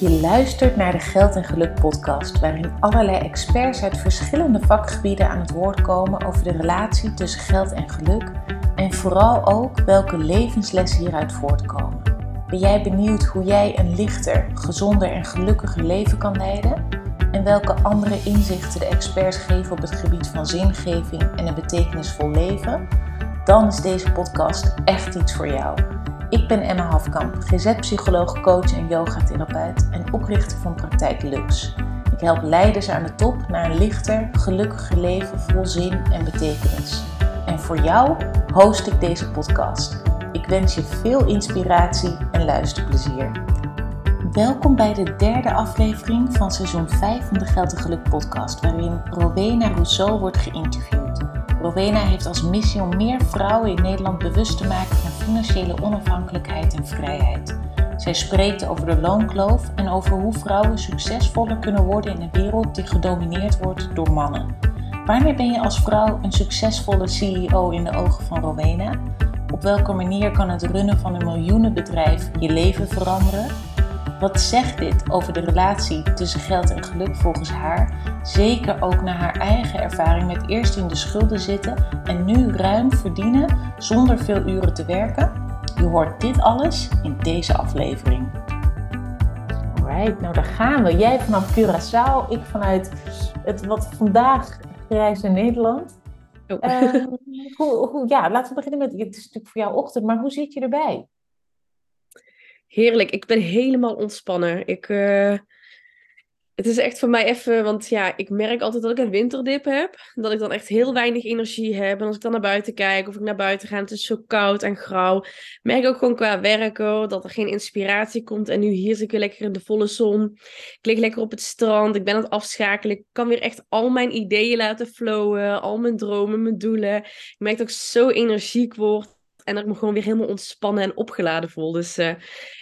Je luistert naar de Geld en Geluk podcast, waarin allerlei experts uit verschillende vakgebieden aan het woord komen over de relatie tussen geld en geluk en vooral ook welke levenslessen hieruit voortkomen. Ben jij benieuwd hoe jij een lichter, gezonder en gelukkiger leven kan leiden? En welke andere inzichten de experts geven op het gebied van zingeving en een betekenisvol leven? Dan is deze podcast echt iets voor jou. Ik ben Emma Hafkamp, GZ-psycholoog, coach en yogatherapeut en oprichter van Praktijk Lux. Ik help leiders aan de top naar een lichter, gelukkiger leven vol zin en betekenis. En voor jou host ik deze podcast. Ik wens je veel inspiratie en luisterplezier. Welkom bij de derde aflevering van seizoen 5 van de Geld en Geluk podcast, waarin Rowena Rousseau wordt geïnterviewd. Rowena heeft als missie om meer vrouwen in Nederland bewust te maken financiële onafhankelijkheid en vrijheid. Zij spreekt over de loonkloof en over hoe vrouwen succesvoller kunnen worden in een wereld die gedomineerd wordt door mannen. Wanneer ben je als vrouw een succesvolle CEO in de ogen van Rowena? Op welke manier kan het runnen van een miljoenenbedrijf je leven veranderen? Wat zegt dit over de relatie tussen geld en geluk volgens haar? Zeker ook naar haar eigen ervaring met eerst in de schulden zitten en nu ruim verdienen zonder veel uren te werken? Je hoort dit alles in deze aflevering. Alright, nou daar gaan we. Jij vanaf Curaçao, ik vanuit het wat vandaag grijze Nederland. Oh. Uh, hoe, hoe, ja, laten we beginnen met, het is natuurlijk voor jou ochtend, maar hoe zit je erbij? Heerlijk, ik ben helemaal ontspannen. Ik, uh, het is echt voor mij even, want ja, ik merk altijd dat ik een winterdip heb. Dat ik dan echt heel weinig energie heb. En als ik dan naar buiten kijk of ik naar buiten ga het is zo koud en grauw. Merk ook gewoon qua werken dat er geen inspiratie komt. En nu hier zit ik weer lekker in de volle zon. Ik lig lekker op het strand. Ik ben aan het afschakelen. Ik kan weer echt al mijn ideeën laten flowen. Al mijn dromen, mijn doelen. Ik merk dat ik zo energiek word. En dat ik me gewoon weer helemaal ontspannen en opgeladen voel. Dus uh,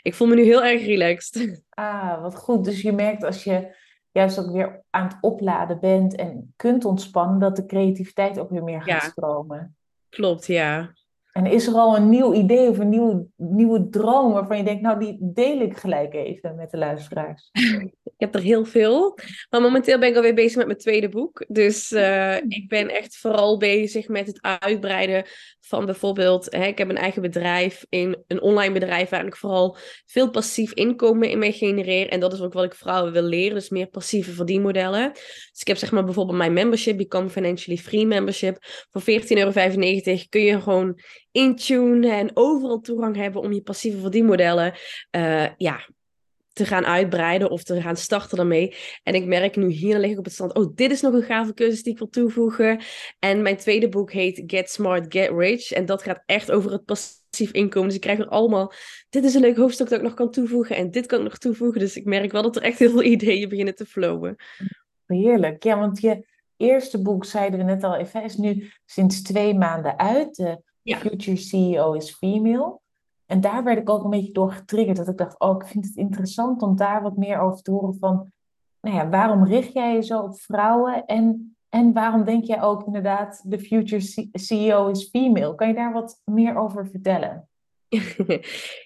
ik voel me nu heel erg relaxed. Ah, wat goed. Dus je merkt als je juist ook weer aan het opladen bent en kunt ontspannen, dat de creativiteit ook weer meer gaat Ja. stromen. Klopt, ja. En is er al een nieuw idee of een nieuwe, nieuwe droom waarvan je denkt, nou die deel ik gelijk even met de luisteraars? Ik heb er heel veel. Maar momenteel ben ik alweer bezig met mijn tweede boek. Dus eh, ik ben echt vooral bezig met het uitbreiden van bijvoorbeeld... Hè, ik heb een eigen bedrijf, in, een online bedrijf... waar ik vooral veel passief inkomen in mee genereer. En dat is ook wat ik vrouwen wil leren. Dus meer passieve verdienmodellen. Dus ik heb zeg maar bijvoorbeeld mijn membership... Become Financially Free membership. Voor 14,95 euro kun je gewoon intunen... en overal toegang hebben om je passieve verdienmodellen... eh, ja, te gaan uitbreiden of te gaan starten daarmee. En ik merk nu hier lig ik op het stand. Oh, dit is nog een gave cursus die ik wil toevoegen. En mijn tweede boek heet Get Smart, Get Rich. En dat gaat echt over het passief inkomen. Dus ik krijg er allemaal. Dit is een leuk hoofdstuk dat ik nog kan toevoegen. En dit kan ik nog toevoegen. Dus ik merk wel dat er echt heel veel ideeën beginnen te flowen. Heerlijk. Ja, want je eerste boek, zeiden we net al even, is nu sinds twee maanden uit. De Ja. Future CEO is Female. En daar werd ik ook een beetje door getriggerd. Dat ik dacht, oh, ik vind het interessant om daar wat meer over te horen van... Nou ja, waarom richt jij je zo op vrouwen? En, en waarom denk jij ook inderdaad, de Future CEO is Female? Kan je daar wat meer over vertellen?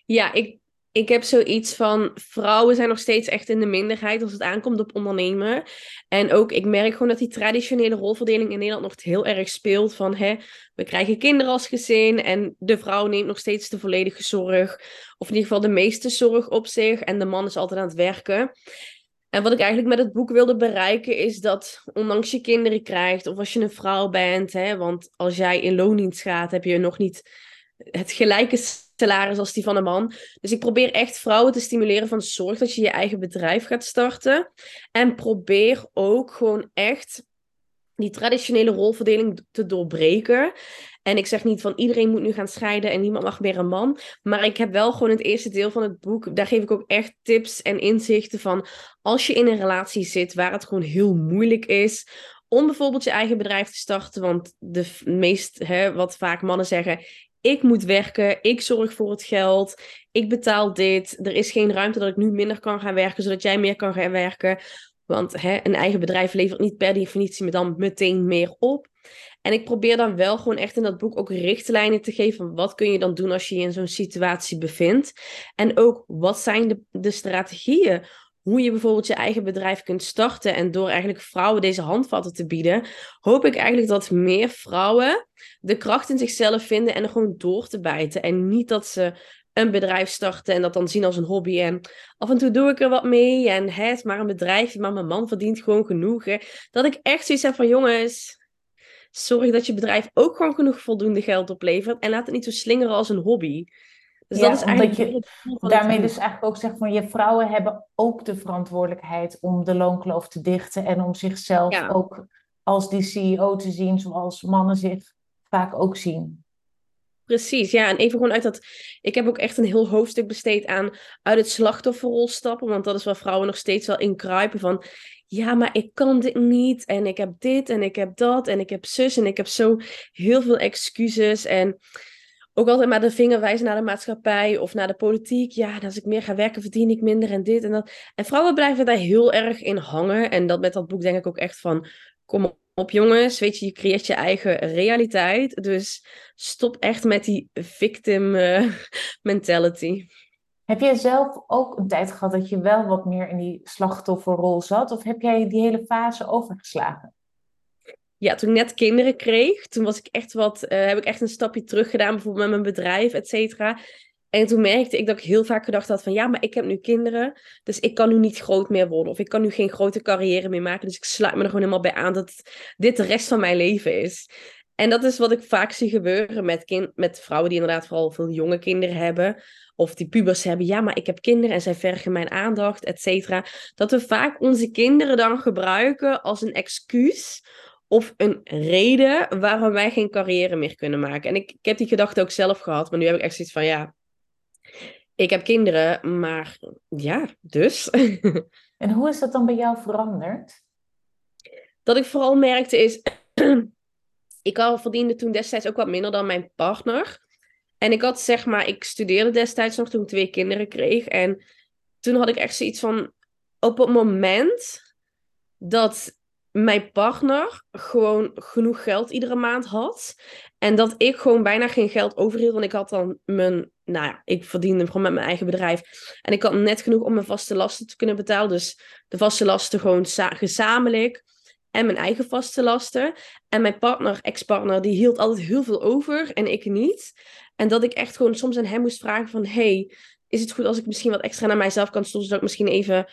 ja, ik, ik heb zoiets van vrouwen zijn nog steeds echt in de minderheid als het aankomt op ondernemen. En ook, ik merk gewoon dat die traditionele rolverdeling in Nederland nog heel erg speelt. Van hè, we krijgen kinderen als gezin en de vrouw neemt nog steeds de volledige zorg. Of in ieder geval de meeste zorg op zich. En de man is altijd aan het werken. En wat ik eigenlijk met het boek wilde bereiken is dat ondanks je kinderen krijgt, of als je een vrouw bent, hè, want als jij in loondienst gaat, heb je nog niet het gelijke salaris als die van een man. Dus ik probeer echt vrouwen te stimuleren van zorg dat je je eigen bedrijf gaat starten. En probeer ook gewoon echt die traditionele rolverdeling te doorbreken. En ik zeg niet van iedereen moet nu gaan scheiden en niemand mag meer een man. Maar ik heb wel gewoon het eerste deel van het boek. Daar geef ik ook echt tips en inzichten van. Als je in een relatie zit waar het gewoon heel moeilijk is. Om bijvoorbeeld je eigen bedrijf te starten. Want de meest, hè, wat vaak mannen zeggen. Ik moet werken, ik zorg voor het geld, ik betaal dit. Er is geen ruimte dat ik nu minder kan gaan werken, zodat jij meer kan gaan werken. Want hè, een eigen bedrijf levert niet per definitie me dan meteen meer op. En ik probeer dan wel gewoon echt in dat boek ook richtlijnen te geven. van Wat kun je dan doen als je je in zo'n situatie bevindt? En ook wat zijn de, de strategieën hoe je bijvoorbeeld je eigen bedrijf kunt starten. En door eigenlijk vrouwen deze handvatten te bieden, hoop ik eigenlijk dat meer vrouwen de kracht in zichzelf vinden en er gewoon door te bijten. En niet dat ze een bedrijf starten en dat dan zien als een hobby. En af en toe doe ik er wat mee en het is maar een bedrijf, maar mijn man verdient gewoon genoeg. Dat ik echt zoiets heb van jongens, zorg dat je bedrijf ook gewoon genoeg voldoende geld oplevert. En laat het niet zo slingeren als een hobby. Dus ja, dat is eigenlijk je daarmee dus eigenlijk ook zegt van je vrouwen hebben ook de verantwoordelijkheid om de loonkloof te dichten en om zichzelf ook als die CEO te zien zoals mannen zich vaak ook zien. Precies, ja. En even gewoon uit dat. Ik heb ook echt een heel hoofdstuk besteed aan uit het slachtofferrol stappen. Want dat is waar vrouwen nog steeds wel in kruipen. Van ja, maar ik kan dit niet. En ik heb dit en ik heb dat. En ik heb zus. En ik heb zo heel veel excuses. En ook altijd maar de vinger wijzen naar de maatschappij of naar de politiek. Ja, als ik meer ga werken, verdien ik minder en dit en dat. En vrouwen blijven daar heel erg in hangen. En dat met dat boek denk ik ook echt van. Kom op jongens, weet je, je creëert je eigen realiteit. Dus stop echt met die victim uh, mentality. Heb jij zelf ook een tijd gehad dat je wel wat meer in die slachtofferrol zat? Of heb jij die hele fase overgeslagen? Ja, toen ik net kinderen kreeg, toen was ik echt wat, uh, heb ik echt een stapje terug gedaan, bijvoorbeeld met mijn bedrijf, et cetera. En toen merkte ik dat ik heel vaak gedacht had van ja, maar ik heb nu kinderen, dus ik kan nu niet groot meer worden. Of ik kan nu geen grote carrière meer maken. Dus ik sluit me er gewoon helemaal bij aan dat dit de rest van mijn leven is. En dat is wat ik vaak zie gebeuren met, kind, met vrouwen die inderdaad vooral veel jonge kinderen hebben. Of die pubers hebben, ja, maar ik heb kinderen en zij vergen mijn aandacht, et cetera. Dat we vaak onze kinderen dan gebruiken als een excuus of een reden waarom wij geen carrière meer kunnen maken. En ik, ik heb die gedachte ook zelf gehad, maar nu heb ik echt zoiets van, ja, ik heb kinderen, maar ja, dus. en hoe is dat dan bij jou veranderd? Dat ik vooral merkte is, ik al verdiende toen destijds ook wat minder dan mijn partner. En ik had zeg maar, ik studeerde destijds nog toen ik twee kinderen kreeg. En toen had ik echt zoiets van, op het moment dat mijn partner gewoon genoeg geld iedere maand had. En dat ik gewoon bijna geen geld overhield. Want ik had dan mijn, nou ja, ik verdiende gewoon met mijn eigen bedrijf. En ik had net genoeg om mijn vaste lasten te kunnen betalen. Dus de vaste lasten gewoon gezamenlijk. En mijn eigen vaste lasten. En mijn partner, ex-partner, die hield altijd heel veel over en ik niet. En dat ik echt gewoon soms aan hem moest vragen van... Hey, is het goed als ik misschien wat extra naar mijzelf kan stoppen... zodat ik misschien even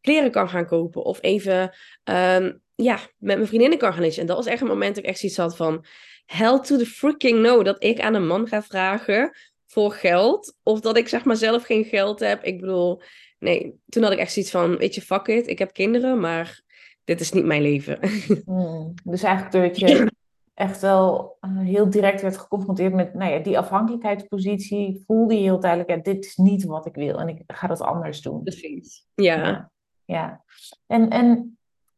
kleren kan gaan kopen. Of even ehm, ja, met mijn vriendinnen kan gaan lezen. En dat was echt een moment dat ik echt zoiets had van... Hell to the freaking no. Dat ik aan een man ga vragen voor geld. Of dat ik zeg maar zelf geen geld heb. Ik bedoel, nee. Toen had ik echt zoiets van, weet je, fuck it. Ik heb kinderen, maar dit is niet mijn leven. Hmm. Dus eigenlijk doordat je echt wel uh, heel direct werd geconfronteerd met nou ja, die afhankelijkheidspositie, voelde je heel duidelijk, ja, dit is niet wat ik wil en ik ga dat anders doen. Precies. Ja. Ja. ja. En, en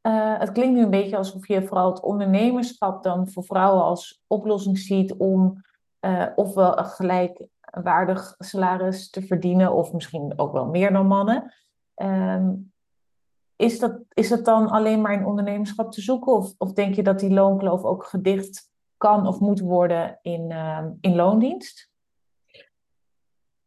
uh, het klinkt nu een beetje alsof je vooral het ondernemerschap dan voor vrouwen als oplossing ziet om uh, ofwel een gelijkwaardig salaris te verdienen, of misschien ook wel meer dan mannen. Um, is dat, is dat dan alleen maar in ondernemerschap te zoeken? Of, of denk je dat die loonkloof ook gedicht kan of moet worden in, uh, in loondienst?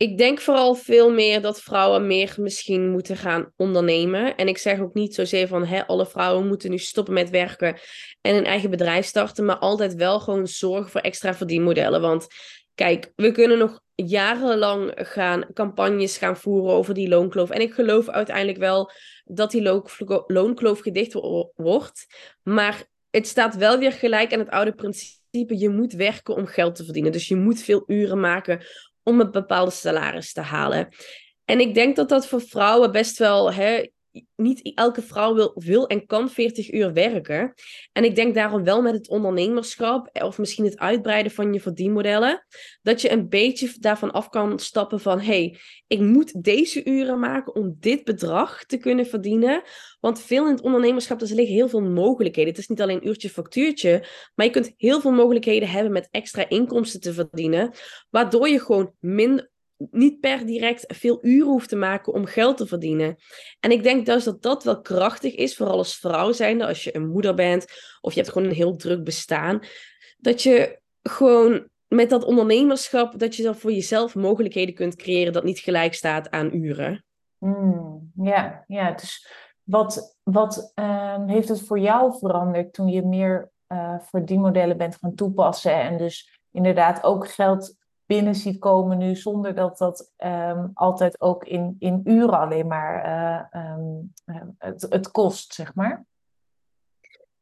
Ik denk vooral veel meer dat vrouwen meer misschien moeten gaan ondernemen. En ik zeg ook niet zozeer van hè, alle vrouwen moeten nu stoppen met werken en een eigen bedrijf starten, maar altijd wel gewoon zorgen voor extra verdienmodellen. Want kijk, we kunnen nog jarenlang gaan campagnes gaan voeren over die loonkloof. En ik geloof uiteindelijk wel dat die loonkloof gedicht wordt. Maar het staat wel weer gelijk aan het oude principe. Je moet werken om geld te verdienen. Dus je moet veel uren maken om een bepaalde salaris te halen. En ik denk dat dat voor vrouwen best wel hè, niet elke vrouw wil, en kan 40 uur werken. En ik denk daarom wel met het ondernemerschap, eh, of misschien het uitbreiden van je verdienmodellen, dat je een beetje daarvan af kan stappen van, hey, ik moet deze uren maken om dit bedrag te kunnen verdienen. Want veel in het ondernemerschap, er liggen heel veel mogelijkheden. Het is niet alleen uurtje factuurtje, maar je kunt heel veel mogelijkheden hebben met extra inkomsten te verdienen, waardoor je gewoon minder niet per direct veel uren hoeft te maken om geld te verdienen. En ik denk dus dat dat wel krachtig is, vooral als vrouw zijnde, als je een moeder bent of je hebt gewoon een heel druk bestaan, dat je gewoon met dat ondernemerschap, dat je dan voor jezelf mogelijkheden kunt creëren dat niet gelijk staat aan uren. Mm, ja, ja, dus wat, wat ehm, heeft het voor jou veranderd toen je meer uh, verdienmodellen bent gaan toepassen en dus inderdaad ook geld binnen ziet komen nu zonder dat dat ehm, altijd ook in, in uren alleen maar uh, um, het, het kost, zeg maar?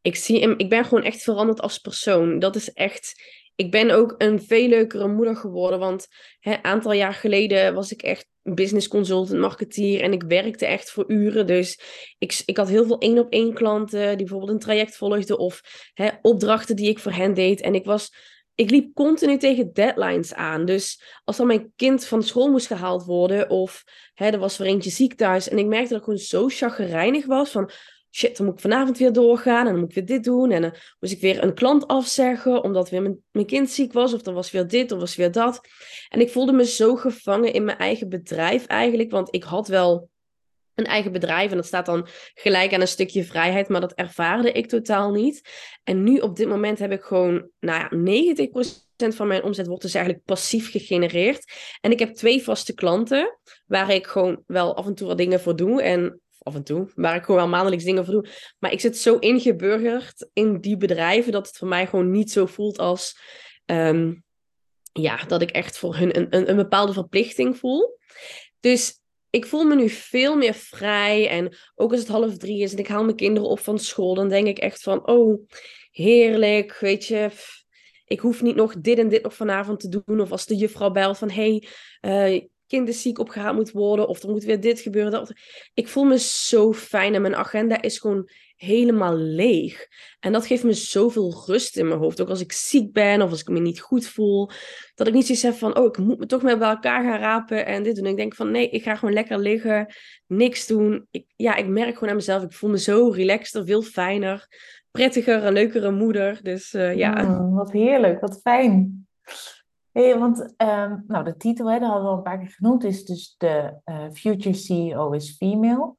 Ik, zie, ik ben gewoon echt veranderd als persoon. Dat is echt ik ben ook een veel leukere moeder geworden. Want een aantal jaar geleden was ik echt business consultant, marketeer. En ik werkte echt voor uren. Dus ik, ik had heel veel één op één klanten die bijvoorbeeld een traject volgden. Of hè, opdrachten die ik voor hen deed. En ik was ik liep continu tegen deadlines aan. Dus als dan mijn kind van school moest gehaald worden, of hè, er was voor eentje ziek thuis, en ik merkte dat ik gewoon zo chagrijnig was van, shit, dan moet ik vanavond weer doorgaan en dan moet ik weer dit doen. En dan moest ik weer een klant afzeggen omdat weer mijn, mijn kind ziek was. Of dan was weer dit of was weer dat. En ik voelde me zo gevangen in mijn eigen bedrijf eigenlijk. Want ik had wel een eigen bedrijf en dat staat dan gelijk aan een stukje vrijheid. Maar dat ervaarde ik totaal niet. En nu op dit moment heb ik gewoon, nou ja, 90% van mijn omzet wordt dus eigenlijk passief gegenereerd. En ik heb twee vaste klanten waar ik gewoon wel af en toe wat dingen voor doe. En af en toe, waar ik gewoon wel maandelijks dingen voor doe. Maar ik zit zo ingeburgerd in die bedrijven dat het voor mij gewoon niet zo voelt als ehm, ja, dat ik echt voor hun een, een, een bepaalde verplichting voel. Dus ik voel me nu veel meer vrij. En ook als het half drie is en ik haal mijn kinderen op van school, dan denk ik echt van, oh, heerlijk, weet je. Ik hoef niet nog dit en dit nog vanavond te doen. Of als de juffrouw belt van, hey, uh, kinderziek opgehaald moet worden of er moet weer dit gebeuren. Dat... Ik voel me zo fijn en mijn agenda is gewoon helemaal leeg. En dat geeft me zoveel rust in mijn hoofd. Ook als ik ziek ben of als ik me niet goed voel. Dat ik niet zoiets heb van, oh, ik moet me toch meer bij elkaar gaan rapen en dit doen. ik denk van, nee, ik ga gewoon lekker liggen, niks doen. Ik, ja, ik merk gewoon aan mezelf, ik voel me zo relaxter, veel fijner, prettiger, een leukere moeder. Dus uh, ja. Mm, wat heerlijk, wat fijn. Hey, want um, nou, de titel, hè, dat hadden we al een paar keer genoemd, is dus de uh, Future CEO is Female.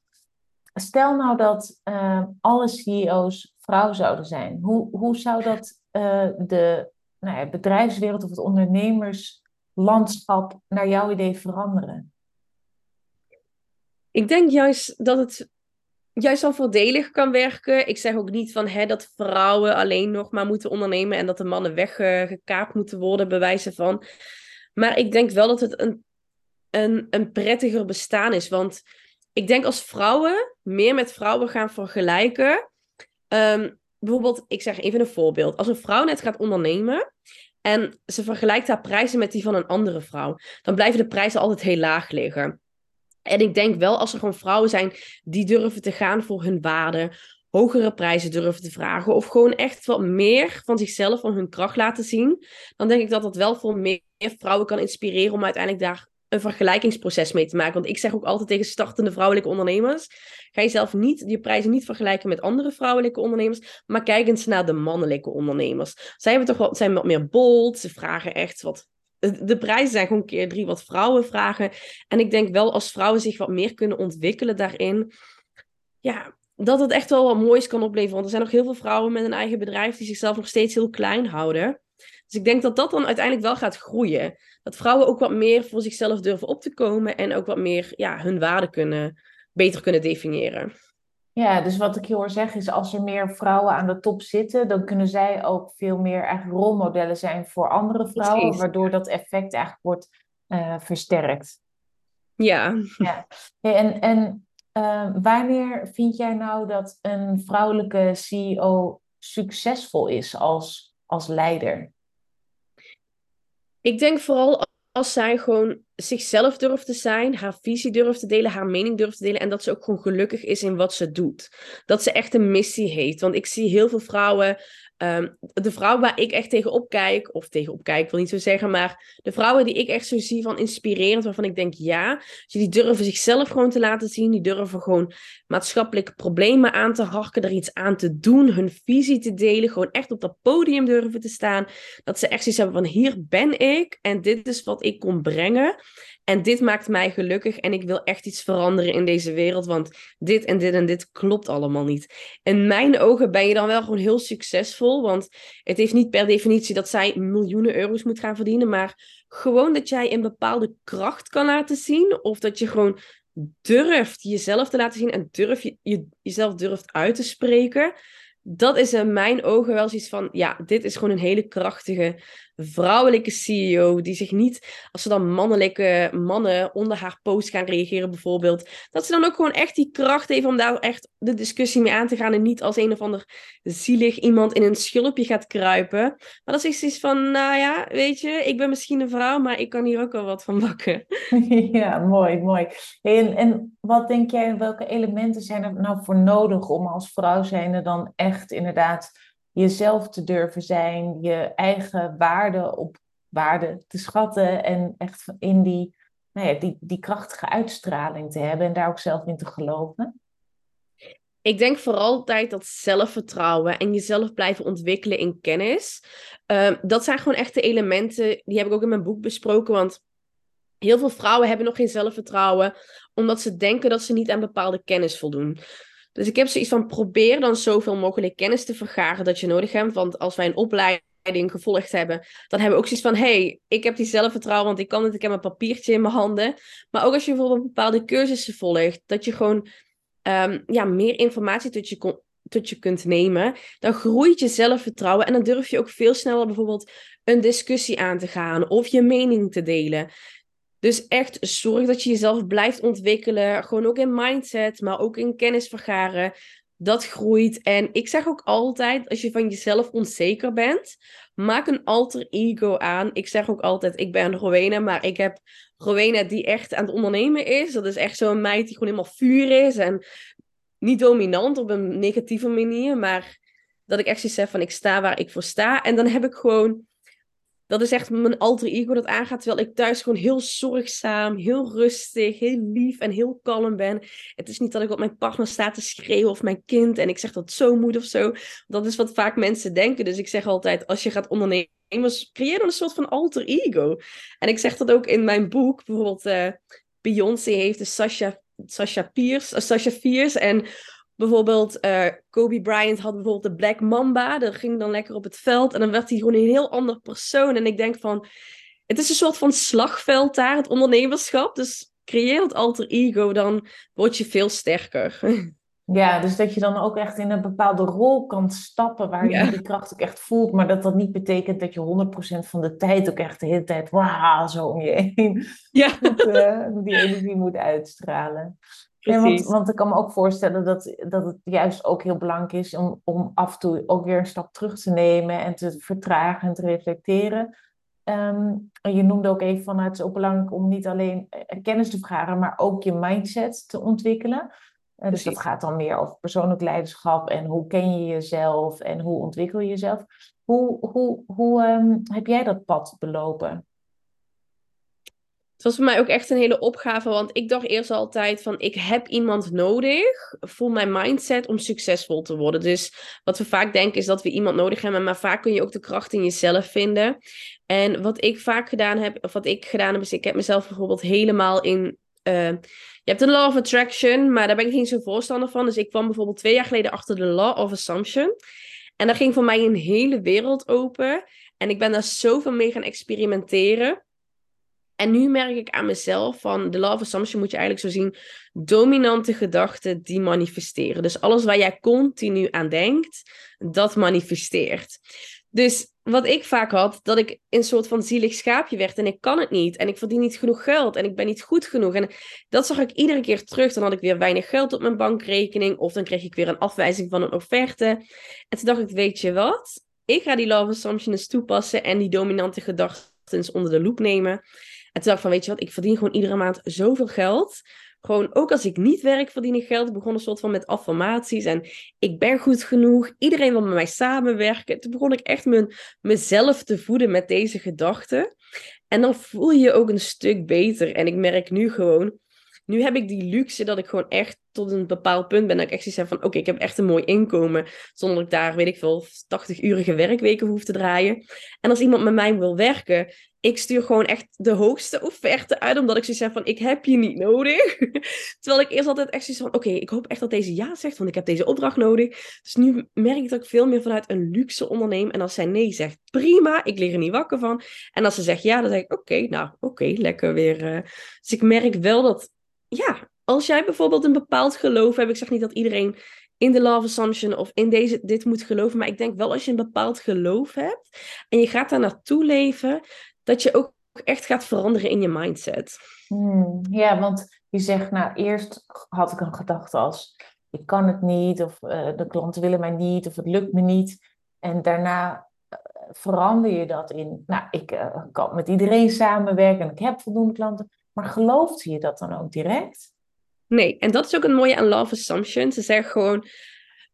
Stel nou dat uh, alle CEO's vrouw zouden zijn. Hoe, hoe zou dat uh, de nou ja, bedrijfswereld of het ondernemerslandschap naar jouw idee veranderen? Ik denk juist dat het juist al voordelig kan werken. Ik zeg ook niet van hè, dat vrouwen alleen nog maar moeten ondernemen en dat de mannen weggekaapt moeten worden, bewijzen van. Maar ik denk wel dat het een, een, een prettiger bestaan is. Want ik denk als vrouwen meer met vrouwen gaan vergelijken. Um, bijvoorbeeld, ik zeg even een voorbeeld. Als een vrouw net gaat ondernemen en ze vergelijkt haar prijzen met die van een andere vrouw, dan blijven de prijzen altijd heel laag liggen. En ik denk wel als er gewoon vrouwen zijn die durven te gaan voor hun waarde, hogere prijzen durven te vragen of gewoon echt wat meer van zichzelf, van hun kracht laten zien, dan denk ik dat dat wel voor meer vrouwen kan inspireren om uiteindelijk daar een vergelijkingsproces mee te maken. Want ik zeg ook altijd tegen startende vrouwelijke ondernemers: ga jezelf niet, die prijzen niet vergelijken met andere vrouwelijke ondernemers, maar kijk eens naar de mannelijke ondernemers. Zij hebben toch wat, zijn wat meer bold, ze vragen echt wat de prijzen zijn gewoon keer drie wat vrouwen vragen. En ik denk wel als vrouwen zich wat meer kunnen ontwikkelen daarin, ja, dat het echt wel wat moois kan opleveren. Want er zijn nog heel veel vrouwen met een eigen bedrijf die zichzelf nog steeds heel klein houden. Dus ik denk dat dat dan uiteindelijk wel gaat groeien. Dat vrouwen ook wat meer voor zichzelf durven op te komen en ook wat meer ja, hun waarde kunnen, beter kunnen definiëren. Ja, dus wat ik je hoor zeggen is, als er meer vrouwen aan de top zitten, dan kunnen zij ook veel meer eigenlijk rolmodellen zijn voor andere vrouwen, waardoor dat effect eigenlijk wordt uh, versterkt. Ja. ja. En, en uh, wanneer vind jij nou dat een vrouwelijke CEO succesvol is als, als leider? Ik denk vooral als zij gewoon zichzelf durft te zijn, haar visie durft te delen, haar mening durft te delen en dat ze ook gewoon gelukkig is in wat ze doet. Dat ze echt een missie heeft. Want ik zie heel veel vrouwen Ehm, de vrouw waar ik echt tegenop kijk, of tegenop kijk, wil niet zo zeggen, maar de vrouwen die ik echt zo zie van inspirerend, waarvan ik denk, ja, die durven zichzelf gewoon te laten zien, die durven gewoon maatschappelijke problemen aan te harken, er iets aan te doen, hun visie te delen, gewoon echt op dat podium durven te staan, dat ze echt zoiets hebben van, hier ben ik en dit is wat ik kon brengen. En dit maakt mij gelukkig en ik wil echt iets veranderen in deze wereld, want dit en dit en dit klopt allemaal niet. In mijn ogen ben je dan wel gewoon heel succesvol, want het heeft niet per definitie dat zij miljoenen euro's moet gaan verdienen, maar gewoon dat jij een bepaalde kracht kan laten zien of dat je gewoon durft jezelf te laten zien en durf je, je, jezelf durft uit te spreken, dat is in mijn ogen wel zoiets van, ja, dit is gewoon een hele krachtige vrouwelijke CEO die zich niet, als ze dan mannelijke mannen onder haar post gaan reageren bijvoorbeeld, dat ze dan ook gewoon echt die kracht heeft om daar echt de discussie mee aan te gaan en niet als een of ander zielig iemand in een schulpje gaat kruipen. Maar dat is zoiets van, nou ja, weet je, ik ben misschien een vrouw, maar ik kan hier ook wel wat van bakken. Ja, mooi, mooi. En, en wat denk jij, welke elementen zijn er nou voor nodig om als vrouw zijnde dan echt inderdaad jezelf te durven zijn, je eigen waarde op waarde te schatten en echt in die, nou ja, die, die krachtige uitstraling te hebben en daar ook zelf in te geloven? Ik denk vooral altijd dat zelfvertrouwen en jezelf blijven ontwikkelen in kennis. Ehm, dat zijn gewoon echte elementen, die heb ik ook in mijn boek besproken. Want heel veel vrouwen hebben nog geen zelfvertrouwen, omdat ze denken dat ze niet aan bepaalde kennis voldoen. Dus ik heb zoiets van probeer dan zoveel mogelijk kennis te vergaren dat je nodig hebt. Want als wij een opleiding gevolgd hebben, dan hebben we ook zoiets van: hey, ik heb die zelfvertrouwen, want ik kan het, ik heb een papiertje in mijn handen. Maar ook als je bijvoorbeeld bepaalde cursussen volgt, dat je gewoon ehm, ja, meer informatie tot je, tot je kunt nemen, dan groeit je zelfvertrouwen en dan durf je ook veel sneller bijvoorbeeld een discussie aan te gaan of je mening te delen. Dus echt zorg dat je jezelf blijft ontwikkelen. Gewoon ook in mindset, maar ook in kennis vergaren. Dat groeit. En ik zeg ook altijd, als je van jezelf onzeker bent, maak een alter ego aan. Ik zeg ook altijd, ik ben Rowena, maar ik heb Rowena die echt aan het ondernemen is. Dat is echt zo'n meid die gewoon helemaal vuur is. En niet dominant op een negatieve manier, maar dat ik echt zoiets zeg van ik sta waar ik voor sta. En dan heb ik gewoon dat is echt mijn alter ego dat aangaat. Terwijl ik thuis gewoon heel zorgzaam, heel rustig, heel lief en heel kalm ben. Het is niet dat ik op mijn partner sta te schreeuwen of mijn kind. En ik zeg dat zo moet of zo. Dat is wat vaak mensen denken. Dus ik zeg altijd, als je gaat ondernemen, creëer dan een soort van alter ego. En ik zeg dat ook in mijn boek. Bijvoorbeeld uh, Beyoncé heeft de Sasha, Sasha Pierce, uh, Sasha Fierce. En Bijvoorbeeld uh, Kobe Bryant had bijvoorbeeld de Black Mamba. Dat ging dan lekker op het veld. En dan werd hij gewoon een heel ander persoon. En ik denk van... Het is een soort van slagveld daar, het ondernemerschap. Dus creëer het alter ego, dan word je veel sterker. Ja, dus dat je dan ook echt in een bepaalde rol kan stappen waar je die kracht ook echt voelt. Maar dat dat niet betekent dat je 100% van de tijd ook echt de hele tijd wauw, zo om je heen ja. uh, die energie moet uitstralen. Ja, want, want ik kan me ook voorstellen dat, dat het juist ook heel belangrijk is om, om af en toe ook weer een stap terug te nemen en te vertragen en te reflecteren. Ehm, je noemde ook even van het is ook belangrijk om niet alleen eh, kennis te vergaren, maar ook je mindset te ontwikkelen. Uh, dus dat gaat dan meer over persoonlijk leiderschap en hoe ken je jezelf en hoe ontwikkel je jezelf. Hoe, hoe, hoe um, heb jij dat pad belopen? Het was voor mij ook echt een hele opgave, want ik dacht eerst altijd van ik heb iemand nodig voor mijn mindset om succesvol te worden. Dus wat we vaak denken is dat we iemand nodig hebben, maar vaak kun je ook de kracht in jezelf vinden. En wat ik vaak gedaan heb, of wat ik gedaan heb, is ik heb mezelf bijvoorbeeld helemaal in. Uh, je hebt een law of attraction, maar daar ben ik niet zo voorstander van. Dus ik kwam bijvoorbeeld twee jaar geleden achter de law of assumption. En daar ging voor mij een hele wereld open. En ik ben daar zoveel mee gaan experimenteren. En nu merk ik aan mezelf van de of assumption moet je eigenlijk zo zien. Dominante gedachten die manifesteren. Dus alles waar jij continu aan denkt, dat manifesteert. Dus wat ik vaak had, dat ik een soort van zielig schaapje werd en ik kan het niet. En ik verdien niet genoeg geld en ik ben niet goed genoeg. En dat zag ik iedere keer terug. Dan had ik weer weinig geld op mijn bankrekening of dan kreeg ik weer een afwijzing van een offerte. En toen dacht ik, weet je wat? Ik ga die of assumption eens toepassen en die dominante gedachten onder de loep nemen. En toen dacht ik van, weet je wat, ik verdien gewoon iedere maand zoveel geld. Gewoon, ook als ik niet werk, verdien ik geld. Ik begon een soort van met affirmaties en ik ben goed genoeg. Iedereen wil met mij samenwerken. Toen begon ik echt mijn, mezelf te voeden met deze gedachten. En dan voel je je ook een stuk beter. En ik merk nu gewoon, nu heb ik die luxe dat ik gewoon echt tot een bepaald punt ben. Dat ik echt zoiets heb van, oké, ik heb echt een mooi inkomen. Zonder dat ik daar, weet ik veel, 80-urige werkweken hoef te draaien. En als iemand met mij wil werken, ik stuur gewoon echt de hoogste offerte uit, omdat ik zoiets heb van, ik heb je niet nodig. Terwijl ik eerst altijd echt zoiets van, oké, ik hoop echt dat deze ja zegt, want ik heb deze opdracht nodig. Dus nu merk ik dat ik veel meer vanuit een luxe onderneem. En als zij nee zegt, prima, ik lig er niet wakker van. En als ze zegt ja, dan zeg ik, oké, nou, oké, lekker weer. Uh... Dus ik merk wel dat, ja, als jij bijvoorbeeld een bepaald geloof hebt, ik zeg niet dat iedereen in de love assumption of in deze, dit moet geloven, maar ik denk wel als je een bepaald geloof hebt en je gaat daar naartoe leven, dat je ook echt gaat veranderen in je mindset. Hmm, ja, want je zegt, nou, eerst had ik een gedachte als, ik kan het niet, of uh, de klanten willen mij niet, of het lukt me niet. En daarna uh, verander je dat in, nou, ik uh, kan met iedereen samenwerken en ik heb voldoende klanten. Maar gelooft je dat dan ook direct? Nee, en dat is ook een mooie aan Love Assumption. Ze zeggen gewoon,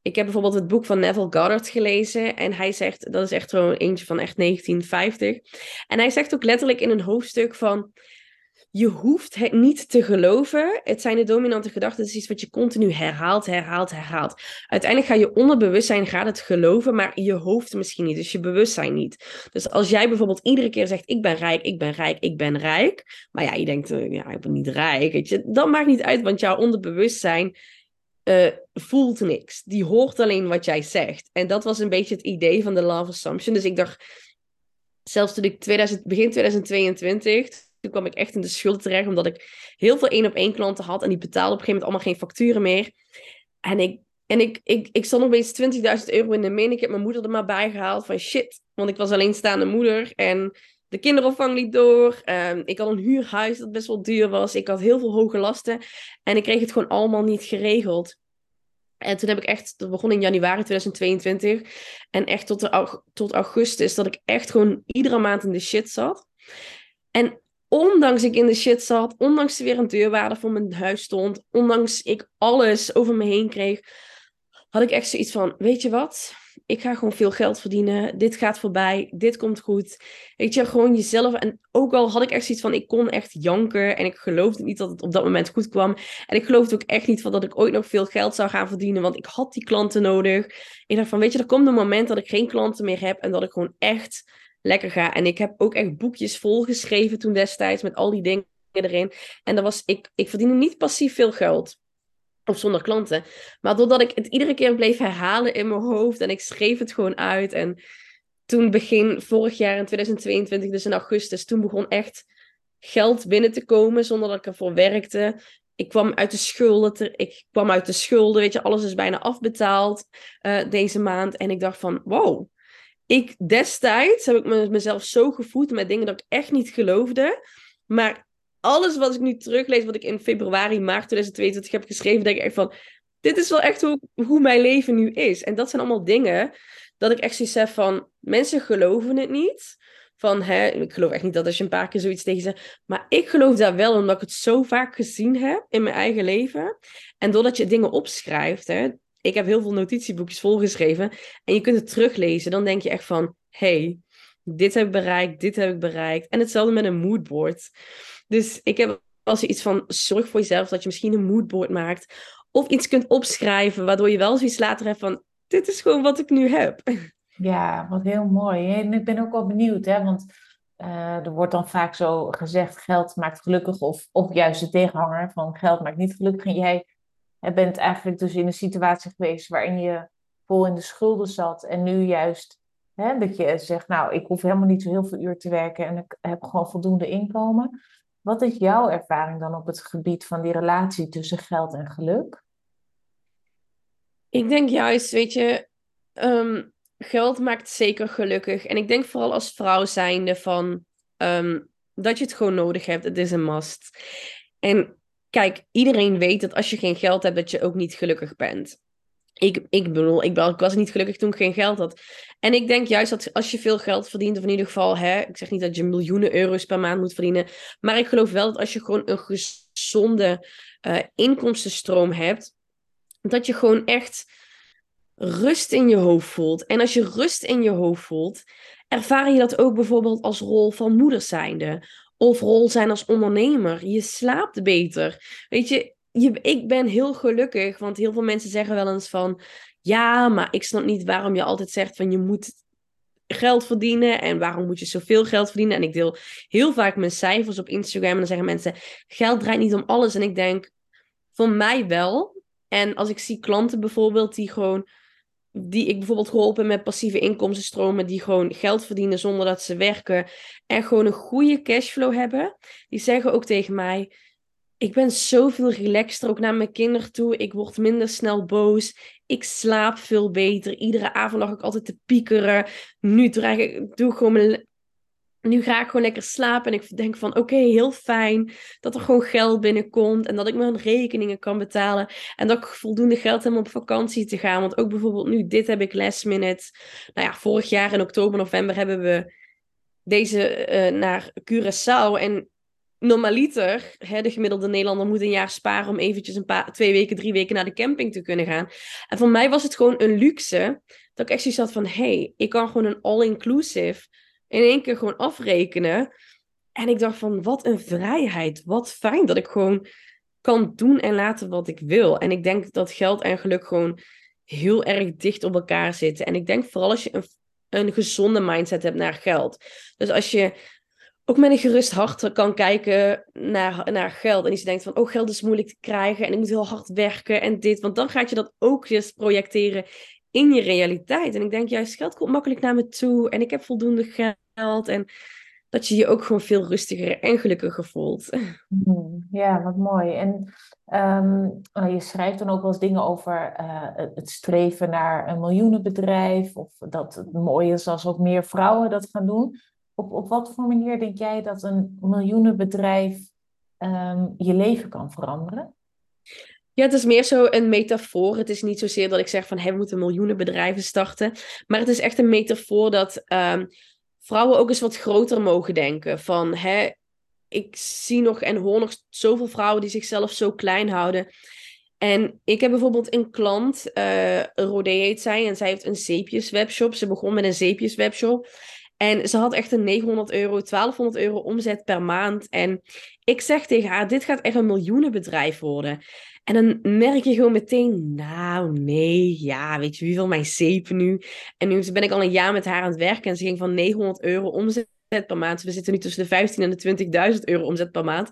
ik heb bijvoorbeeld het boek van Neville Goddard gelezen. En hij zegt, dat is echt gewoon eentje van echt 1950. En hij zegt ook letterlijk in een hoofdstuk van je hoeft het niet te geloven. Het zijn de dominante gedachten. Het is iets wat je continu herhaalt, herhaalt, herhaalt. Uiteindelijk ga je onderbewustzijn gaat het geloven, maar je hoofd misschien niet. Dus je bewustzijn niet. Dus als jij bijvoorbeeld iedere keer zegt: Ik ben rijk, ik ben rijk, ik ben rijk. Maar ja, je denkt: eh, Ja, ik ben niet rijk. Weet je, dat maakt niet uit, want jouw onderbewustzijn. Uh, voelt niks. Die hoort alleen wat jij zegt. En dat was een beetje het idee van de Love Assumption. Dus ik dacht, zelfs toen ik 2000, begin 2022 toen kwam ik echt in de schuld terecht, omdat ik heel veel één-op-één klanten had en die betaalden op een gegeven moment allemaal geen facturen meer. En ik, en ik, ik, ik stond opeens 20.000 euro in de min. Ik heb mijn moeder er maar bij gehaald van shit, want ik was alleenstaande moeder en de kinderopvang liep door. Um, ik had een huurhuis dat best wel duur was. Ik had heel veel hoge lasten en ik kreeg het gewoon allemaal niet geregeld. En toen heb ik echt, dat begon in januari 2022. En echt tot, tot augustus, dat ik echt gewoon iedere maand in de shit zat. En ondanks ik in de shit zat, ondanks er weer een deurwaarder voor mijn huis stond, ondanks ik alles over me heen kreeg, had ik echt zoiets van, weet je wat? Ik ga gewoon veel geld verdienen. Dit gaat voorbij. Dit komt goed. Weet je, gewoon jezelf. En ook al had ik echt zoiets van, ik kon echt janken. En ik geloofde niet dat het op dat moment goed kwam. En ik geloofde ook echt niet van dat ik ooit nog veel geld zou gaan verdienen. Want ik had die klanten nodig. Ik dacht van, weet je, er komt een moment dat ik geen klanten meer heb. En dat ik gewoon echt lekker ga. En ik heb ook echt boekjes volgeschreven toen destijds met al die dingen erin. En dat was, ik, ik verdiende niet passief veel geld. Of zonder klanten. Maar doordat ik het iedere keer bleef herhalen in mijn hoofd en ik schreef het gewoon uit. En toen begin vorig jaar in 2022, dus in augustus, toen begon echt geld binnen te komen zonder dat ik ervoor werkte. Ik kwam uit de schulden, ik kwam uit de schulden, weet je, alles is bijna afbetaald uh, deze maand. En ik dacht van, wow, ik destijds heb ik me, mezelf zo gevoed met dingen dat ik echt niet geloofde. Maar alles wat ik nu teruglees, wat ik in februari, maart 2022 heb geschreven, denk ik echt van, dit is wel echt hoe, hoe mijn leven nu is. En dat zijn allemaal dingen dat ik echt zoiets heb van, mensen geloven het niet. Van, hè, ik geloof echt niet dat als je een paar keer zoiets tegen zegt. Maar ik geloof daar wel, omdat ik het zo vaak gezien heb in mijn eigen leven. En doordat je dingen opschrijft, hè, ik heb heel veel notitieboekjes volgeschreven. En je kunt het teruglezen. Dan denk je echt van, hey, dit heb ik bereikt, dit heb ik bereikt. En hetzelfde met een moodboard. Dus ik heb als iets van, zorg voor jezelf dat je misschien een moodboard maakt. Of iets kunt opschrijven, waardoor je wel zoiets later hebt van, dit is gewoon wat ik nu heb. Ja, wat heel mooi. En ik ben ook wel benieuwd, hè, want uh, er wordt dan vaak zo gezegd, geld maakt gelukkig. Of, of juist de tegenhanger van geld maakt niet gelukkig. En jij je bent eigenlijk dus in een situatie geweest waarin je vol in de schulden zat. En nu juist hè, dat je zegt, nou, ik hoef helemaal niet zo heel veel uur te werken en ik heb gewoon voldoende inkomen. Wat is jouw ervaring dan op het gebied van die relatie tussen geld en geluk? Ik denk juist, weet je, ehm, geld maakt zeker gelukkig. En ik denk vooral als vrouw zijnde van ehm, dat je het gewoon nodig hebt. Het is een must. En kijk, iedereen weet dat als je geen geld hebt, dat je ook niet gelukkig bent. Ik, ik bedoel, ik, ik was niet gelukkig toen ik geen geld had. En ik denk juist dat als je veel geld verdient, of in ieder geval, hè, ik zeg niet dat je miljoenen euro's per maand moet verdienen, maar ik geloof wel dat als je gewoon een gezonde uh, inkomstenstroom hebt, dat je gewoon echt rust in je hoofd voelt. En als je rust in je hoofd voelt, ervaar je dat ook bijvoorbeeld als rol van moeder zijnde of rol zijn als ondernemer. Je slaapt beter. Weet je, je, ik ben heel gelukkig, want heel veel mensen zeggen wel eens van, ja, maar ik snap niet waarom je altijd zegt van je moet geld verdienen en waarom moet je zoveel geld verdienen. En ik deel heel vaak mijn cijfers op Instagram en dan zeggen mensen, geld draait niet om alles. En ik denk, voor mij wel. En als ik zie klanten bijvoorbeeld die gewoon die ik bijvoorbeeld geholpen met passieve inkomstenstromen, die gewoon geld verdienen zonder dat ze werken en gewoon een goede cashflow hebben, die zeggen ook tegen mij: ik ben zoveel relaxter ook naar mijn kinderen toe. Ik word minder snel boos. Ik slaap veel beter. Iedere avond lag ik altijd te piekeren. Nu draag ik, doe ik gewoon nu ga ik gewoon lekker slapen en ik denk van oké, heel fijn dat er gewoon geld binnenkomt en dat ik mijn rekeningen kan betalen en dat ik voldoende geld heb om op vakantie te gaan. Want ook bijvoorbeeld nu, dit heb ik last minute. Nou ja, vorig jaar in oktober, november hebben we deze uh, naar Curaçao en normaliter, hè, de gemiddelde Nederlander moet een jaar sparen om eventjes een paar, twee weken, drie weken naar de camping te kunnen gaan. En voor mij was het gewoon een luxe dat ik echt zoiets had van, hey, ik kan gewoon een all-inclusive in één keer gewoon afrekenen. En ik dacht van, wat een vrijheid. Wat fijn dat ik gewoon kan doen en laten wat ik wil. En ik denk dat geld en geluk gewoon heel erg dicht op elkaar zitten. En ik denk vooral als je een, een gezonde mindset hebt naar geld. Dus als je ook met een gerust hart kan kijken naar, naar geld. En je denkt van, oh, geld is moeilijk te krijgen en ik moet heel hard werken en dit. Want dan gaat je dat ook eens projecteren in je realiteit. En ik denk juist, geld komt makkelijk naar me toe en ik heb voldoende geld. En dat je je ook gewoon veel rustiger en gelukkiger voelt. Hmm, ja, wat mooi. En ehm, nou, je schrijft dan ook wel eens dingen over uh, het streven naar een miljoenenbedrijf. Of dat het mooi is als ook meer vrouwen dat gaan doen. Op, op wat voor manier denk jij dat een miljoenenbedrijf um, je leven kan veranderen? Ja, het is meer zo een metafoor. Het is niet zozeer dat ik zeg van hey, we moeten miljoenen bedrijven starten. Maar het is echt een metafoor dat um, vrouwen ook eens wat groter mogen denken. Van hè, ik zie nog en hoor nog zoveel vrouwen die zichzelf zo klein houden. En ik heb bijvoorbeeld een klant, uh, Rodé heet zij, en zij heeft een zeepjes webshop. Ze begon met een zeepjes webshop. En ze had echt een 900 euro, 1200 euro omzet per maand. En ik zeg tegen haar, dit gaat echt een miljoenenbedrijf worden. En dan merk je gewoon meteen, nou nee, ja, weet je, wie wil mijn zeep nu? En nu ben ik al een jaar met haar aan het werken en ze ging van 900 euro omzet per maand. We zitten nu tussen de 15 en de 20.000 euro omzet per maand.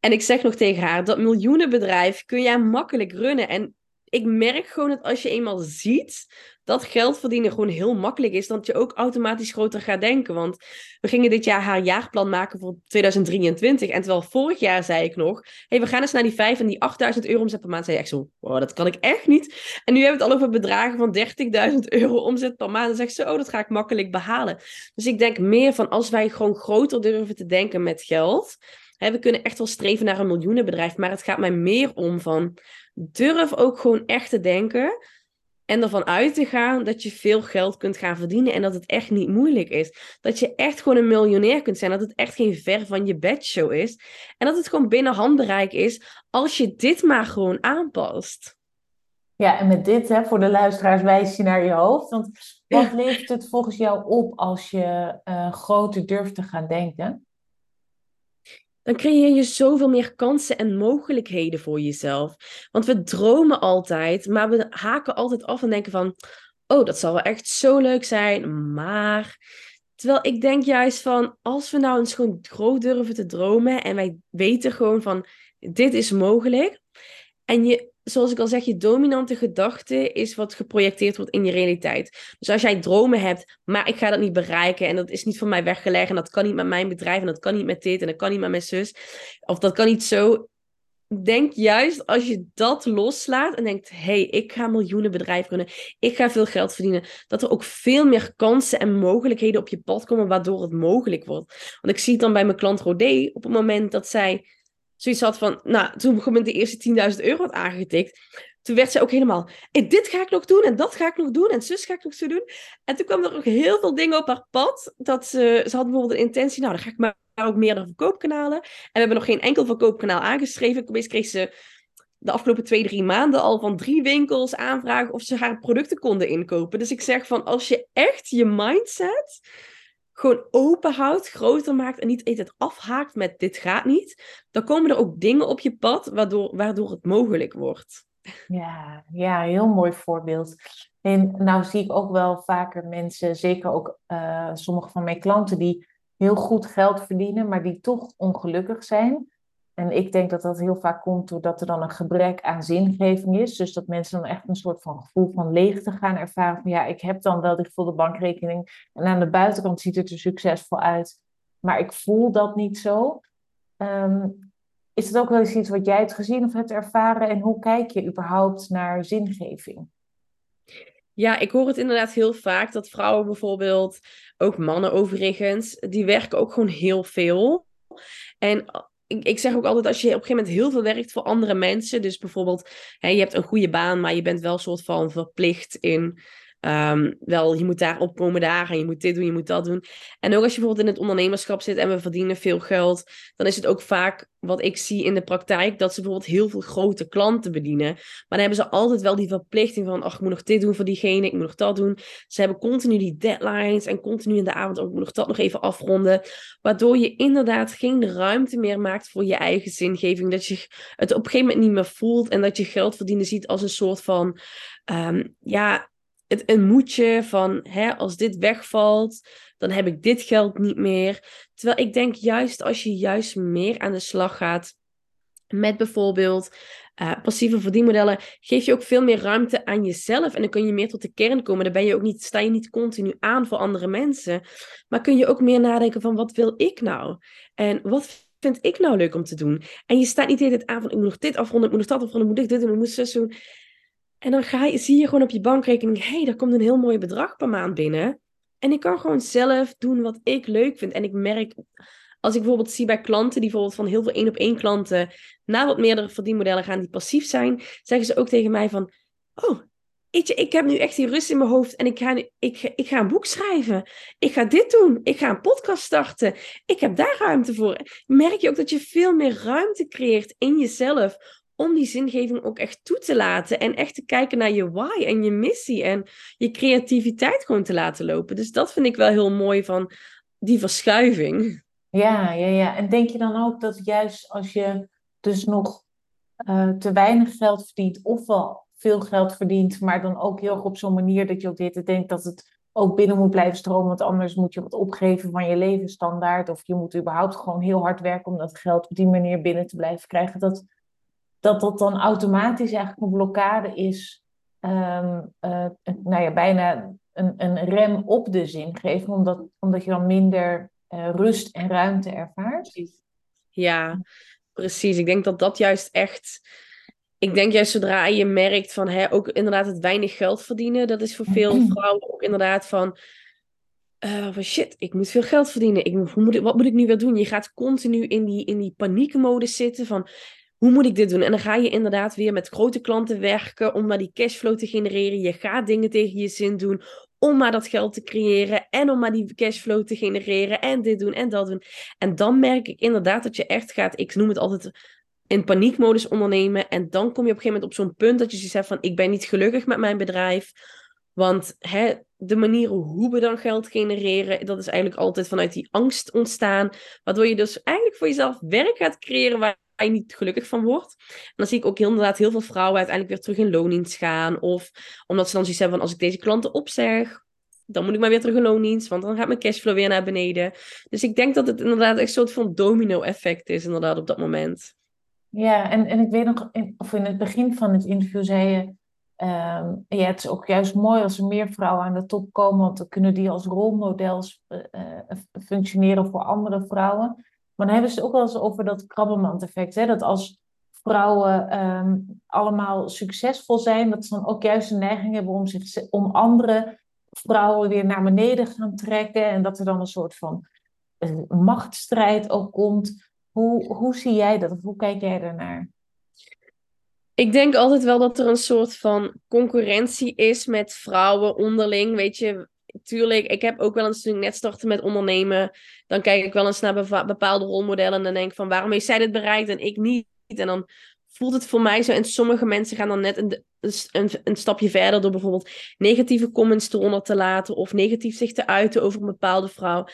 En ik zeg nog tegen haar, dat miljoenenbedrijf kun jij makkelijk runnen. En ik merk gewoon dat als je eenmaal ziet dat geld verdienen gewoon heel makkelijk is, dat je ook automatisch groter gaat denken. Want we gingen dit jaar haar jaarplan maken voor 2023. En terwijl vorig jaar zei ik nog, hey, we gaan eens naar die 5 en die 8000 euro omzet per maand. Zei ik zo, wow, dat kan ik echt niet. En nu hebben we het al over bedragen van 30.000 euro omzet per maand. Dan zeg ze, oh, dat ga ik makkelijk behalen. Dus ik denk meer van als wij gewoon groter durven te denken met geld. We kunnen echt wel streven naar een miljoenenbedrijf, maar het gaat mij meer om van durf ook gewoon echt te denken en ervan uit te gaan dat je veel geld kunt gaan verdienen en dat het echt niet moeilijk is. Dat je echt gewoon een miljonair kunt zijn. Dat het echt geen ver van je bedshow is. En dat het gewoon binnen handbereik is als je dit maar gewoon aanpast. Ja, en met dit, hè, voor de luisteraars, wijs je naar je hoofd. Want wat levert het volgens jou op als je uh, groter durft te gaan denken? Dan creëer je zoveel meer kansen en mogelijkheden voor jezelf. Want we dromen altijd, maar we haken altijd af en denken van, oh, dat zal wel echt zo leuk zijn, maar... Terwijl ik denk juist van, als we nou eens gewoon groot durven te dromen en wij weten gewoon van, dit is mogelijk. En je zoals ik al zeg, je dominante gedachte is wat geprojecteerd wordt in je realiteit. Dus als jij dromen hebt, maar ik ga dat niet bereiken en dat is niet van mij weggelegd en dat kan niet met mijn bedrijf en dat kan niet met dit en dat kan niet met mijn zus of dat kan niet zo. Denk juist als je dat loslaat en denkt: hé, hey, ik ga miljoenen bedrijven runnen, ik ga veel geld verdienen, dat er ook veel meer kansen en mogelijkheden op je pad komen waardoor het mogelijk wordt. Want ik zie het dan bij mijn klant Rodé op het moment dat zij zoiets had van, nou, toen ik met de eerste 10.000 euro had aangetikt, toen werd ze ook helemaal, hey, dit ga ik nog doen en dat ga ik nog doen en zus ga ik nog zo doen. En toen kwam er ook heel veel dingen op haar pad, dat ze, ze had bijvoorbeeld een intentie, nou, dan ga ik maar ook meerdere verkoopkanalen. En we hebben nog geen enkel verkoopkanaal aangeschreven. Opeens kreeg ze de afgelopen twee, drie maanden al van drie winkels aanvragen of ze haar producten konden inkopen. Dus ik zeg van, als je echt je mindset gewoon open houdt, groter maakt en niet het afhaakt met dit gaat niet, dan komen er ook dingen op je pad waardoor, waardoor het mogelijk wordt. Ja, ja, heel mooi voorbeeld. En nou zie ik ook wel vaker mensen, zeker ook uh, sommige van mijn klanten, die heel goed geld verdienen, maar die toch ongelukkig zijn. En ik denk dat dat heel vaak komt doordat er dan een gebrek aan zingeving is. Dus dat mensen dan echt een soort van gevoel van leegte gaan ervaren. Van ja, ik heb dan wel die volle bankrekening. En aan de buitenkant ziet het er succesvol uit. Maar ik voel dat niet zo. Ehm, is het ook wel eens iets wat jij hebt gezien of hebt ervaren? En hoe kijk je überhaupt naar zingeving? Ja, ik hoor het inderdaad heel vaak dat vrouwen bijvoorbeeld, ook mannen overigens, die werken ook gewoon heel veel. En ik, zeg ook altijd, als je op een gegeven moment heel veel werkt voor andere mensen, dus bijvoorbeeld, hè, je hebt een goede baan, maar je bent wel soort van verplicht in Um, wel, je moet daar opkomen daar en je moet dit doen, je moet dat doen. En ook als je bijvoorbeeld in het ondernemerschap zit en we verdienen veel geld, dan is het ook vaak wat ik zie in de praktijk, dat ze bijvoorbeeld heel veel grote klanten bedienen. Maar dan hebben ze altijd wel die verplichting van, ach, ik moet nog dit doen voor diegene, ik moet nog dat doen. Ze hebben continu die deadlines en continu in de avond ook, ik moet nog dat nog even afronden. Waardoor je inderdaad geen ruimte meer maakt voor je eigen zingeving. Dat je het op een gegeven moment niet meer voelt en dat je geld verdienen ziet als een soort van, um, ja, het, een moedje van hè, als dit wegvalt, dan heb ik dit geld niet meer. Terwijl ik denk juist als je juist meer aan de slag gaat met bijvoorbeeld uh, passieve verdienmodellen, geef je ook veel meer ruimte aan jezelf. En dan kun je meer tot de kern komen. Dan ben je ook niet, sta je niet continu aan voor andere mensen. Maar kun je ook meer nadenken van wat wil ik nou? En wat vind ik nou leuk om te doen? En je staat niet de hele tijd aan van ik moet nog dit afronden, ik moet nog dat afronden, ik moet dit doen, ik moet zo doen. En dan ga zie je gewoon op je bankrekening, hé, hey, daar komt een heel mooi bedrag per maand binnen. En ik kan gewoon zelf doen wat ik leuk vind. En ik merk, als ik bijvoorbeeld zie bij klanten die bijvoorbeeld van heel veel één op één klanten naar wat meerdere verdienmodellen gaan die passief zijn, zeggen ze ook tegen mij van, oh, weet je, ik heb nu echt die rust in mijn hoofd en ik ga, ik, ik ga een boek schrijven. Ik ga dit doen. Ik ga een podcast starten. Ik heb daar ruimte voor. Merk je ook dat je veel meer ruimte creëert in jezelf om die zingeving ook echt toe te laten. En echt te kijken naar je why en je missie. En je creativiteit gewoon te laten lopen. Dus dat vind ik wel heel mooi van die verschuiving. Ja, ja, ja. En denk je dan ook dat juist als je dus nog uh, te weinig geld verdient, ofwel veel geld verdient, maar dan ook heel erg op zo'n manier dat je ook dit denkt dat het ook binnen moet blijven stromen, want anders moet je wat opgeven van je levensstandaard, of je moet überhaupt gewoon heel hard werken om dat geld op die manier binnen te blijven krijgen. Dat, dat dat dan automatisch eigenlijk een blokkade is, um, uh, nou ja, bijna een, een rem op de zingeving, omdat, omdat je dan minder uh, rust en ruimte ervaart. Ja, precies. Ik denk dat dat juist echt. Ik denk juist zodra je merkt van hè, ook inderdaad het weinig geld verdienen, dat is voor veel vrouwen ook inderdaad van. Uh, van shit, ik moet veel geld verdienen. Ik, moet wat moet ik nu weer doen? Je gaat continu in die, in die paniekmodus zitten van hoe moet ik dit doen? En dan ga je inderdaad weer met grote klanten werken om maar die cashflow te genereren. Je gaat dingen tegen je zin doen om maar dat geld te creëren en om maar die cashflow te genereren en dit doen en dat doen. En dan merk ik inderdaad dat je echt gaat, ik noem het altijd in paniekmodus ondernemen. En dan kom je op een gegeven moment op zo'n punt dat je zegt van ik ben niet gelukkig met mijn bedrijf. Want hè, de manieren hoe we dan geld genereren, dat is eigenlijk altijd vanuit die angst ontstaan. Waardoor je dus eigenlijk voor jezelf werk gaat creëren waar niet gelukkig van wordt. En dan zie ik ook inderdaad heel veel vrouwen uiteindelijk weer terug in loondienst gaan. Of omdat ze dan zoiets van als ik deze klanten opzeg, dan moet ik maar weer terug in loondienst, want dan gaat mijn cashflow weer naar beneden. Dus ik denk dat het inderdaad echt een soort van domino-effect is inderdaad op dat moment. Ja, en, en ik weet nog, of in het begin van het interview zei je, um, ja, het is ook juist mooi als er meer vrouwen aan de top komen, want dan kunnen die als rolmodels uh, functioneren voor andere vrouwen. Maar dan hebben ze het ook wel eens over dat krabbenmand-effect. Dat als vrouwen ehm, allemaal succesvol zijn, dat ze dan ook juist een neiging hebben om, zich, om andere vrouwen weer naar beneden gaan trekken. En dat er dan een soort van uh, machtsstrijd ook komt. Hoe, hoe zie jij dat? Of hoe kijk jij daarnaar? Ik denk altijd wel dat er een soort van concurrentie is met vrouwen onderling. Weet je, tuurlijk, ik heb ook wel eens toen ik net startte met ondernemen, dan kijk ik wel eens naar bepaalde rolmodellen en dan denk ik van waarom heeft zij dit bereikt en ik niet? En dan voelt het voor mij zo. En sommige mensen gaan dan net een, een, een stapje verder door bijvoorbeeld negatieve comments eronder te laten of negatief zich te uiten over een bepaalde vrouw.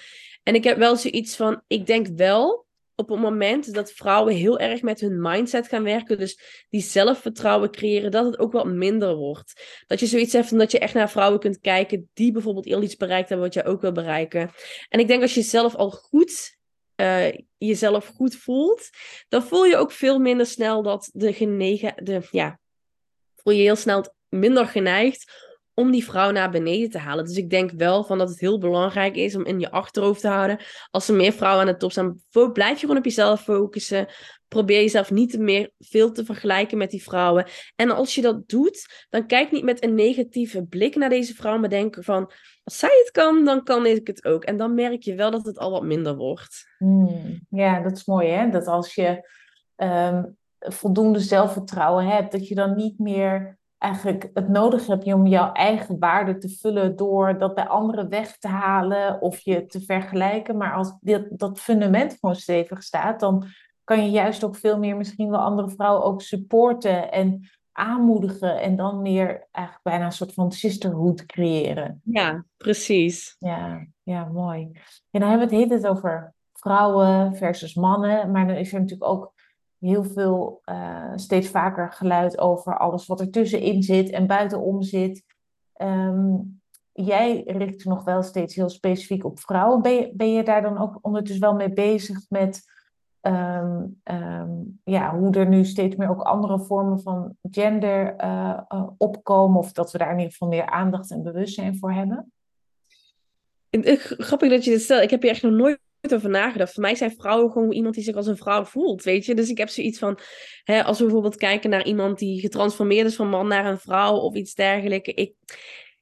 En ik heb wel zoiets van, ik denk wel op het moment dat vrouwen heel erg met hun mindset gaan werken, dus die zelfvertrouwen creëren, dat het ook wat minder wordt. Dat je zoiets hebt dat je echt naar vrouwen kunt kijken die bijvoorbeeld al iets bereikt hebben wat jij ook wil bereiken. En ik denk als je zelf al goed uh, jezelf goed voelt, dan voel je ook veel minder snel dat de genegen, de, ja, voel je heel snel minder geneigd om die vrouw naar beneden te halen. Dus ik denk wel van dat het heel belangrijk is om in je achterhoofd te houden. Als er meer vrouwen aan de top staan, blijf je gewoon op jezelf focussen. Probeer jezelf niet meer veel te vergelijken met die vrouwen. En als je dat doet, dan kijk niet met een negatieve blik naar deze vrouw, maar denk van, als zij het kan, dan kan ik het ook. En dan merk je wel dat het al wat minder wordt. Hmm, ja, dat is mooi hè, dat als je ehm, voldoende zelfvertrouwen hebt, dat je dan niet meer eigenlijk het nodig hebt om jouw eigen waarde te vullen door dat bij anderen weg te halen of je te vergelijken. Maar als dit, dat fundament gewoon stevig staat, dan kan je juist ook veel meer misschien wel andere vrouwen ook supporten en aanmoedigen en dan meer eigenlijk bijna een soort van sisterhood creëren. Ja, precies. Ja, ja mooi. En dan hebben we het hele over vrouwen versus mannen, maar dan is er natuurlijk ook heel veel, uh, steeds vaker geluid over alles wat er tussenin zit en buitenom zit. Um, jij richt je nog wel steeds heel specifiek op vrouwen. Ben je, ben je daar dan ook ondertussen wel mee bezig met um, um, ja, hoe er nu steeds meer ook andere vormen van gender uh, uh, opkomen? Of dat we daar in ieder geval meer aandacht en bewustzijn voor hebben? Grappig dat je dit stelt. Ik heb hier echt nog nooit over nagedacht. Voor mij zijn vrouwen gewoon iemand die zich als een vrouw voelt, weet je. Dus ik heb zoiets van, hè, als we bijvoorbeeld kijken naar iemand die getransformeerd is van man naar een vrouw of iets dergelijks. Ik,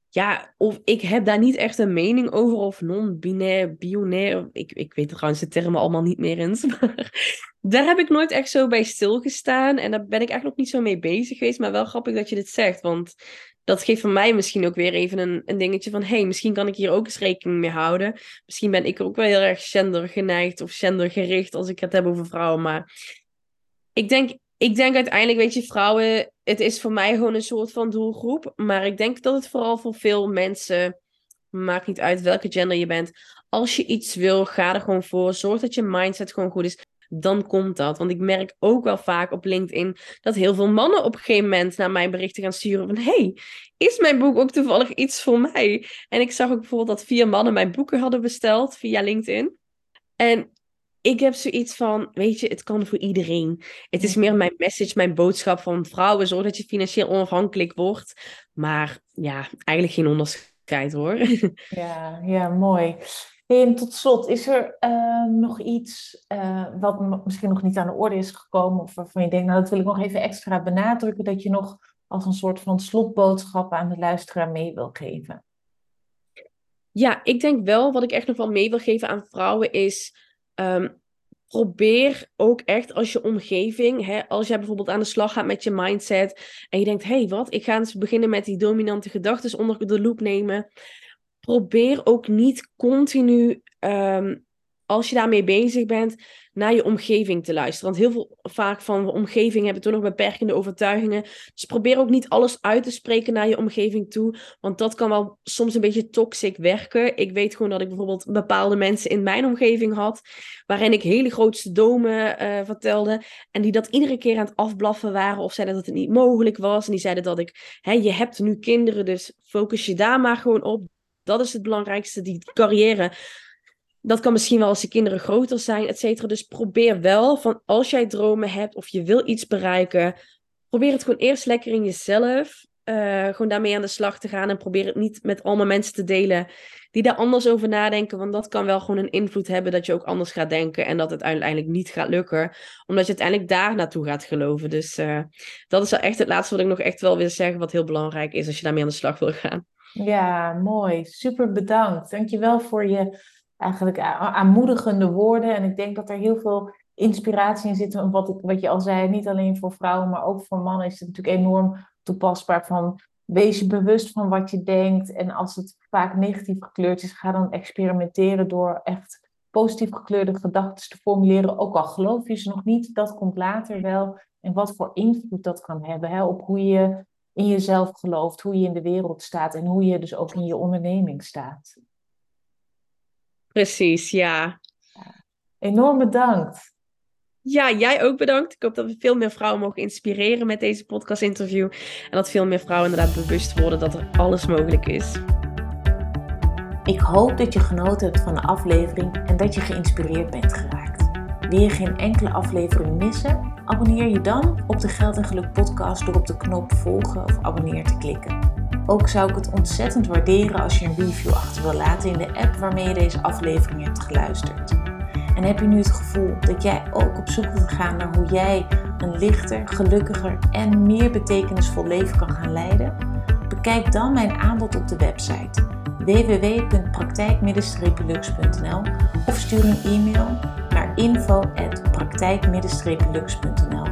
ja, of ik heb daar niet echt een mening over, of non-binair, binair. Ik, ik weet trouwens de termen allemaal niet meer eens. Maar daar heb ik nooit echt zo bij stilgestaan. En daar ben ik eigenlijk nog niet zo mee bezig geweest. Maar wel grappig dat je dit zegt. Want dat geeft voor mij misschien ook weer even een, een dingetje van... hey, misschien kan ik hier ook eens rekening mee houden. Misschien ben ik ook wel heel erg gender geneigd of gendergericht... als ik het heb over vrouwen. Maar ik denk, ik denk uiteindelijk, weet je, vrouwen... het is voor mij gewoon een soort van doelgroep. Maar ik denk dat het vooral voor veel mensen... maakt niet uit welke gender je bent... als je iets wil, ga er gewoon voor. Zorg dat je mindset gewoon goed is dan komt dat. Want ik merk ook wel vaak op LinkedIn dat heel veel mannen op een gegeven moment naar mijn berichten gaan sturen van hey, is mijn boek ook toevallig iets voor mij? En ik zag ook bijvoorbeeld dat vier mannen mijn boeken hadden besteld via LinkedIn. En ik heb zoiets van, weet je, het kan voor iedereen. Het is meer mijn message, mijn boodschap van vrouwen, zorg dat je financieel onafhankelijk wordt. Maar ja, eigenlijk geen onderscheid hoor. Ja, ja, mooi. En tot slot, is er uh, nog iets uh, wat misschien nog niet aan de orde is gekomen, of waarvan je denkt, nou dat wil ik nog even extra benadrukken, dat je nog als een soort van slotboodschap aan de luisteraar mee wil geven? Ja, ik denk wel wat ik echt nog wel mee wil geven aan vrouwen is. Um, probeer ook echt als je omgeving, hè, als jij bijvoorbeeld aan de slag gaat met je mindset en je denkt, hé, hey, wat, ik ga eens beginnen met die dominante gedachten onder de loep nemen probeer ook niet continu, um, als je daarmee bezig bent, naar je omgeving te luisteren. Want heel veel vaak van omgeving hebben toch nog beperkende overtuigingen. Dus probeer ook niet alles uit te spreken naar je omgeving toe. Want dat kan wel soms een beetje toxic werken. Ik weet gewoon dat ik bijvoorbeeld bepaalde mensen in mijn omgeving had. Waarin ik hele grootste domen uh, vertelde. En die dat iedere keer aan het afblaffen waren. Of zeiden dat het niet mogelijk was. En die zeiden dat ik, hè, je hebt nu kinderen, dus focus je daar maar gewoon op. Dat is het belangrijkste, die carrière. Dat kan misschien wel als je kinderen groter zijn, et cetera. Dus probeer wel van als jij dromen hebt of je wil iets bereiken, probeer het gewoon eerst lekker in jezelf. Uh, gewoon daarmee aan de slag te gaan en probeer het niet met allemaal mensen te delen die daar anders over nadenken. Want dat kan wel gewoon een invloed hebben dat je ook anders gaat denken en dat het uiteindelijk niet gaat lukken. Omdat je uiteindelijk daar naartoe gaat geloven. Dus uh, dat is wel echt het laatste wat ik nog echt wel wil zeggen, wat heel belangrijk is als je daarmee aan de slag wil gaan. Ja, mooi. Super bedankt. Dankjewel voor je eigenlijk aanmoedigende woorden. En ik denk dat er heel veel inspiratie in zit. Wat, ik, wat je al zei, niet alleen voor vrouwen, maar ook voor mannen is het natuurlijk enorm toepasbaar. Van wees je bewust van wat je denkt. En als het vaak negatief gekleurd is, ga dan experimenteren door echt positief gekleurde gedachten te formuleren. Ook al geloof je ze nog niet, dat komt later wel. En wat voor invloed dat kan hebben hè, op hoe je in jezelf gelooft, hoe je in de wereld staat en hoe je dus ook in je onderneming staat. Precies, ja. Enorm bedankt. Ja, jij ook bedankt. Ik hoop dat we veel meer vrouwen mogen inspireren met deze podcast-interview. En dat veel meer vrouwen inderdaad bewust worden dat er alles mogelijk is. Ik hoop dat je genoten hebt van de aflevering en dat je geïnspireerd bent geraakt. Wil je geen enkele aflevering missen? Abonneer je dan op de Geld en Geluk podcast door op de knop volgen of abonneer te klikken. Ook zou ik het ontzettend waarderen als je een review achter wil laten in de app waarmee je deze aflevering hebt geluisterd. En heb je nu het gevoel dat jij ook op zoek wilt gaan naar hoe jij een lichter, gelukkiger en meer betekenisvol leven kan gaan leiden? Bekijk dan mijn aanbod op de website www.praktijk-lux.nl of stuur een e-mail info.praktijk-lux.nl.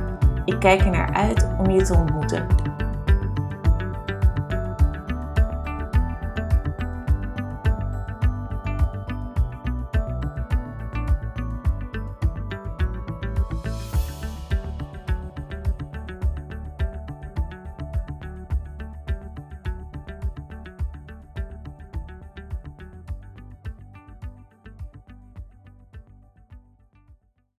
Ik kijk er naar uit om je te ontmoeten.